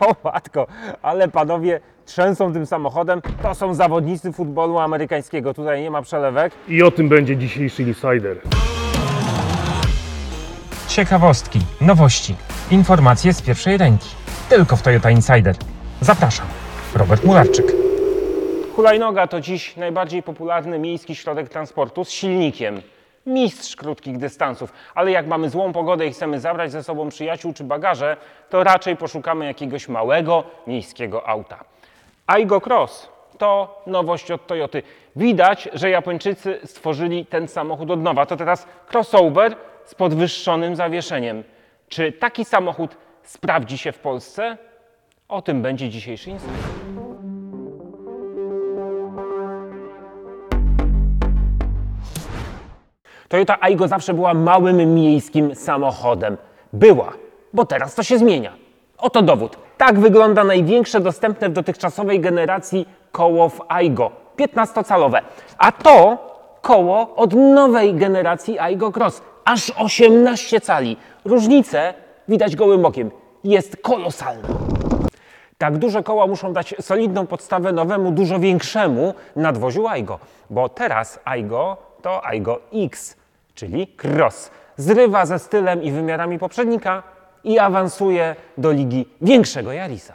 O matko, ale panowie trzęsą tym samochodem. To są zawodnicy futbolu amerykańskiego. Tutaj nie ma przelewek. I o tym będzie dzisiejszy Insider. Ciekawostki, nowości, informacje z pierwszej ręki. Tylko w Toyota Insider. Zapraszam. Robert Mularczyk. Hulajnoga to dziś najbardziej popularny miejski środek transportu z silnikiem. Mistrz krótkich dystansów, ale jak mamy złą pogodę i chcemy zabrać ze sobą przyjaciół czy bagaże, to raczej poszukamy jakiegoś małego miejskiego auta. Aigo Cross to nowość od Toyoty. Widać, że Japończycy stworzyli ten samochód od nowa. To teraz crossover z podwyższonym zawieszeniem. Czy taki samochód sprawdzi się w Polsce? O tym będzie dzisiejszy insight. Toyota Aygo zawsze była małym miejskim samochodem. Była, bo teraz to się zmienia. Oto dowód. Tak wygląda największe dostępne w dotychczasowej generacji koło w Aygo. 15-calowe. A to koło od nowej generacji Aygo Cross. Aż 18 cali. Różnice widać gołym okiem. Jest kolosalna. Tak duże koła muszą dać solidną podstawę nowemu, dużo większemu nadwoziu Aigo, bo teraz Aigo to Aigo X, czyli cross. Zrywa ze stylem i wymiarami poprzednika i awansuje do ligi większego Yarisa.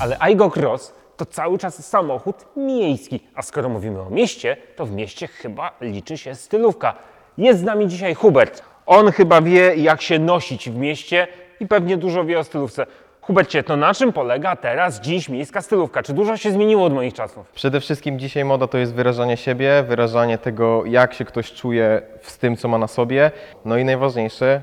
Ale Aigo Cross to cały czas samochód miejski. A skoro mówimy o mieście, to w mieście chyba liczy się stylówka. Jest z nami dzisiaj Hubert. On chyba wie, jak się nosić w mieście i pewnie dużo wie o stylówce. Hubercie, to na czym polega teraz, dziś miejska stylówka? Czy dużo się zmieniło od moich czasów? Przede wszystkim dzisiaj moda to jest wyrażanie siebie, wyrażanie tego, jak się ktoś czuje z tym, co ma na sobie. No i najważniejsze,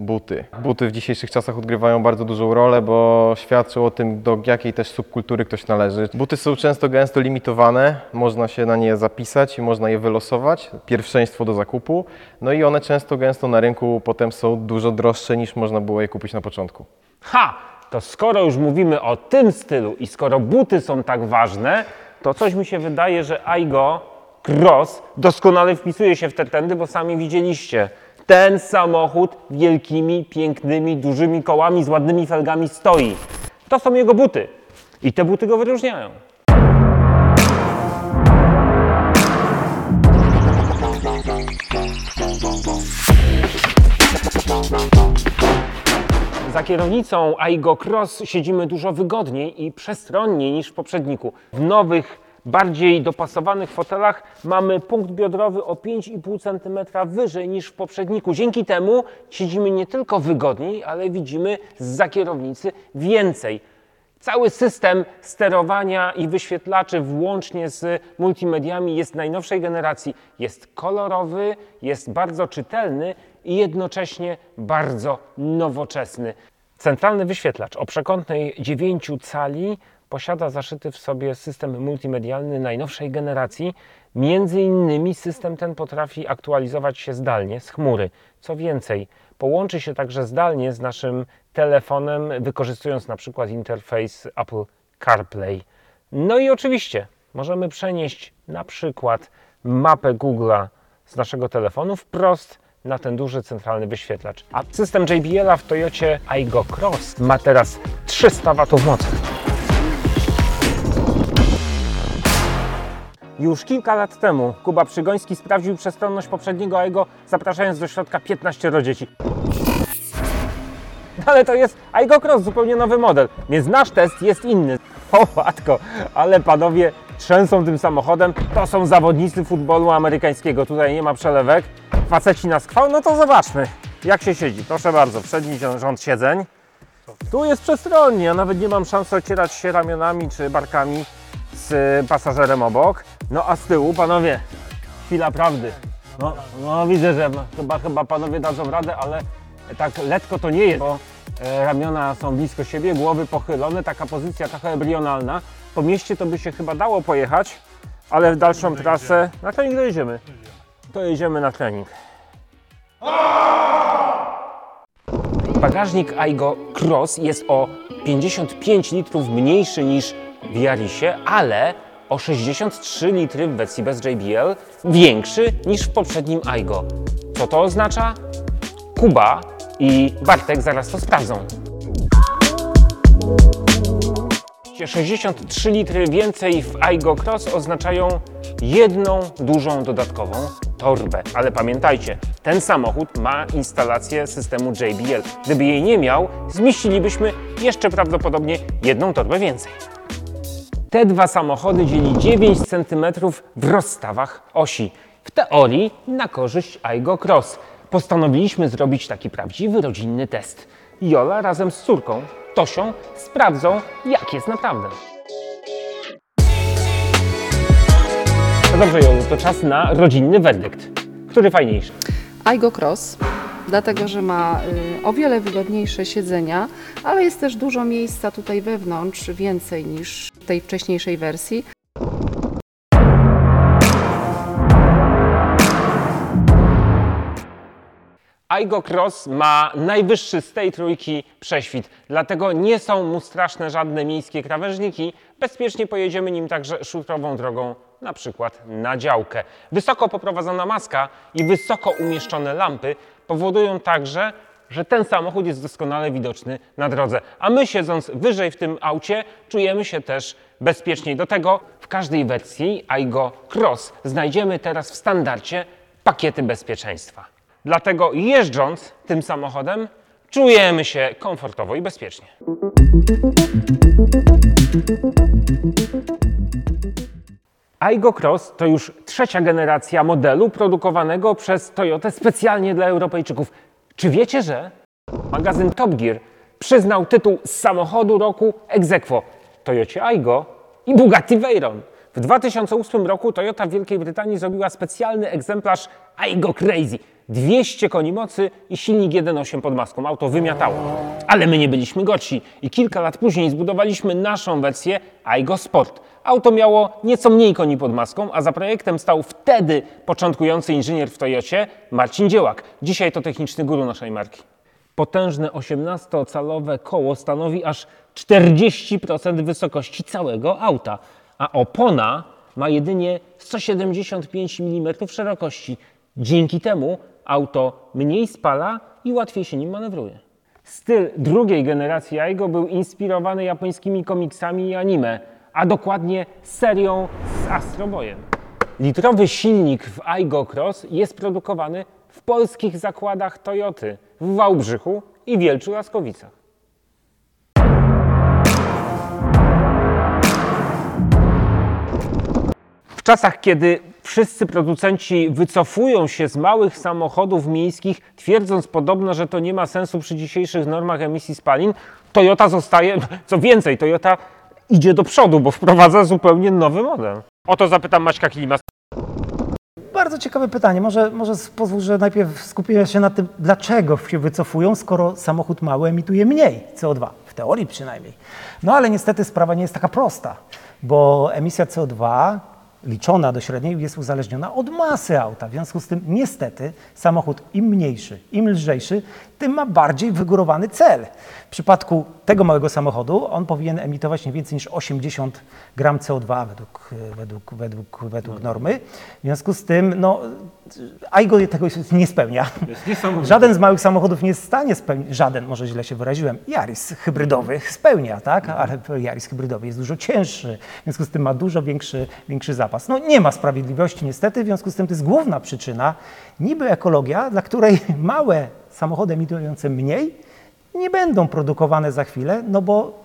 buty. Buty w dzisiejszych czasach odgrywają bardzo dużą rolę, bo świadczą o tym, do jakiej też subkultury ktoś należy. Buty są często gęsto limitowane, można się na nie zapisać i można je wylosować, pierwszeństwo do zakupu. No i one często gęsto na rynku potem są dużo droższe niż można było je kupić na początku. Ha! To skoro już mówimy o tym stylu i skoro buty są tak ważne, to coś mi się wydaje, że Aigo Cross doskonale wpisuje się w te trendy, bo sami widzieliście. Ten samochód wielkimi, pięknymi, dużymi kołami z ładnymi felgami stoi. To są jego buty. I te buty go wyróżniają. Za kierownicą Aigo Cross siedzimy dużo wygodniej i przestronniej niż w poprzedniku. W nowych, bardziej dopasowanych fotelach mamy punkt biodrowy o 5,5 cm wyżej niż w poprzedniku. Dzięki temu siedzimy nie tylko wygodniej, ale widzimy z kierownicy więcej. Cały system sterowania i wyświetlaczy włącznie z multimediami jest najnowszej generacji. Jest kolorowy, jest bardzo czytelny i jednocześnie bardzo nowoczesny. Centralny wyświetlacz o przekątnej 9 cali posiada zaszyty w sobie system multimedialny najnowszej generacji. Między innymi system ten potrafi aktualizować się zdalnie z chmury. Co więcej, połączy się także zdalnie z naszym telefonem, wykorzystując na przykład interfejs Apple CarPlay. No i oczywiście możemy przenieść na przykład mapę Google'a z naszego telefonu wprost na ten duży centralny wyświetlacz. A system JBL-a w Toyocie Aygo Cross ma teraz 300 W mocy. Już kilka lat temu Kuba Przygoński sprawdził przestronność poprzedniego Aigo, zapraszając do środka 15 dzieci. Ale to jest Aigo Cross, zupełnie nowy model, więc nasz test jest inny. O matko, ale panowie trzęsą tym samochodem. To są zawodnicy futbolu amerykańskiego, tutaj nie ma przelewek. Faceci na skwał, no to zobaczmy, jak się siedzi. Proszę bardzo, przedni rząd siedzeń. Tu jest przestronnie, ja nawet nie mam szansy ocierać się ramionami czy barkami z pasażerem obok. No a z tyłu, panowie, chwila prawdy. No, no widzę, że chyba, chyba panowie dadzą radę, ale tak lekko to nie jest, bo e, ramiona są blisko siebie, głowy pochylone, taka pozycja trochę embrionalna. Po mieście to by się chyba dało pojechać, ale w dalszą trasę... Na trening dojedziemy. To jedziemy na trening. Bagażnik Aigo Cross jest o 55 litrów mniejszy niż w Yarisie, ale o 63 litry w wersji bez JBL większy niż w poprzednim Aigo. Co to oznacza? Kuba i Bartek zaraz to sprawdzą. 63 litry więcej w Aigo Cross oznaczają jedną dużą dodatkową torbę. Ale pamiętajcie, ten samochód ma instalację systemu JBL. Gdyby jej nie miał, zmieścilibyśmy jeszcze prawdopodobnie jedną torbę więcej. Te dwa samochody dzieli 9 cm w rozstawach osi. W teorii na korzyść Aigo Cross. Postanowiliśmy zrobić taki prawdziwy rodzinny test. Jola razem z córką, Tosią, sprawdzą, jak jest naprawdę. No dobrze, Jolu, to czas na rodzinny werdykt. Który fajniejszy? Aigo Cross, dlatego że ma y, o wiele wygodniejsze siedzenia, ale jest też dużo miejsca tutaj wewnątrz, więcej niż w tej wcześniejszej wersji. Aigo Cross ma najwyższy z tej trójki prześwit, dlatego nie są mu straszne żadne miejskie krawężniki. Bezpiecznie pojedziemy nim także szutrową drogą, na przykład na działkę. Wysoko poprowadzona maska i wysoko umieszczone lampy powodują także, że ten samochód jest doskonale widoczny na drodze. A my siedząc wyżej w tym aucie czujemy się też bezpieczniej. Do tego w każdej wersji Aigo Cross znajdziemy teraz w standardzie pakiety bezpieczeństwa. Dlatego jeżdżąc tym samochodem czujemy się komfortowo i bezpiecznie. Aigo Cross to już trzecia generacja modelu produkowanego przez Toyotę specjalnie dla Europejczyków. Czy wiecie, że magazyn Top Gear przyznał tytuł samochodu roku ex aequo Toyocie Aigo i Bugatti Veyron. W 2008 roku Toyota w Wielkiej Brytanii zrobiła specjalny egzemplarz Aigo Crazy. 200 koni mocy i silnik 1.8 pod maską. Auto wymiatało. Ale my nie byliśmy gorsi i kilka lat później zbudowaliśmy naszą wersję Aigo Sport. Auto miało nieco mniej koni pod maską, a za projektem stał wtedy początkujący inżynier w Toyocie Marcin Dziełak. Dzisiaj to techniczny guru naszej marki. Potężne 18-calowe koło stanowi aż 40% wysokości całego auta, a opona ma jedynie 175 mm szerokości. Dzięki temu auto mniej spala i łatwiej się nim manewruje. Styl drugiej generacji Aigo był inspirowany japońskimi komiksami i anime, a dokładnie serią z Astro Boyem. Litrowy silnik w Aigo Cross jest produkowany w polskich zakładach Toyoty w Wałbrzychu i Wielczu Laskowicach. W czasach, kiedy wszyscy producenci wycofują się z małych samochodów miejskich, twierdząc podobno, że to nie ma sensu przy dzisiejszych normach emisji spalin, Toyota zostaje, co więcej, Toyota idzie do przodu, bo wprowadza zupełnie nowy model. O to zapytam Maćka Klima. Bardzo ciekawe pytanie. Może, może pozwól, że najpierw skupimy się na tym, dlaczego się wycofują, skoro samochód mały emituje mniej CO2. W teorii przynajmniej. No ale niestety sprawa nie jest taka prosta, bo emisja CO2 liczona do średniej jest uzależniona od masy auta. W związku z tym niestety samochód im mniejszy, im lżejszy, tym ma bardziej wygórowany cel. W przypadku tego małego samochodu on powinien emitować nie więcej niż 80 gram CO2 według, według, według, według normy. W związku z tym no, Aigo tego nie spełnia. Żaden z małych samochodów nie jest w stanie spełnić, żaden, może źle się wyraziłem, Yaris hybrydowy spełnia, tak? Ale Yaris hybrydowy jest dużo cięższy, w związku z tym ma dużo większy, większy zapas. No nie ma sprawiedliwości niestety, w związku z tym to jest główna przyczyna, niby ekologia, dla której małe samochody emitujące mniej nie będą produkowane za chwilę, no bo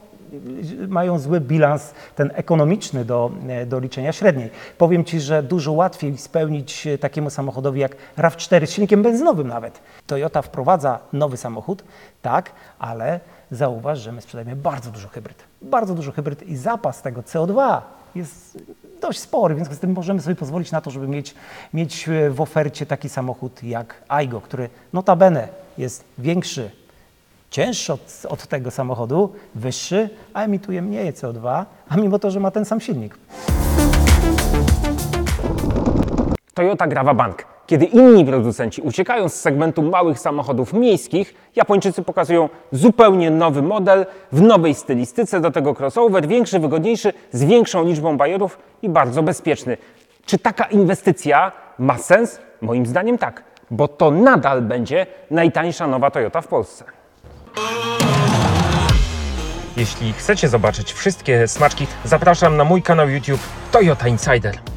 mają zły bilans ten ekonomiczny do, do liczenia średniej. Powiem Ci, że dużo łatwiej spełnić takiemu samochodowi jak RAV4 z silnikiem benzynowym nawet. Toyota wprowadza nowy samochód, tak, ale zauważ, że my sprzedajemy bardzo dużo hybryd. Bardzo dużo hybryd i zapas tego CO2 jest dość spory, więc z tym możemy sobie pozwolić na to, żeby mieć, mieć w ofercie taki samochód jak Aigo, który notabene jest większy, cięższy od, od, tego samochodu, wyższy, a emituje mniej CO2, a mimo to, że ma ten sam silnik. Toyota Grava Bank. Kiedy inni producenci uciekają z segmentu małych samochodów miejskich, Japończycy pokazują zupełnie nowy model w nowej stylistyce, do tego crossover, większy, wygodniejszy, z większą liczbą bajerów i bardzo bezpieczny. Czy taka inwestycja ma sens? Moim zdaniem tak, bo to nadal będzie najtańsza nowa Toyota w Polsce. Jeśli chcecie zobaczyć wszystkie smaczki, zapraszam na mój kanał YouTube Toyota Insider.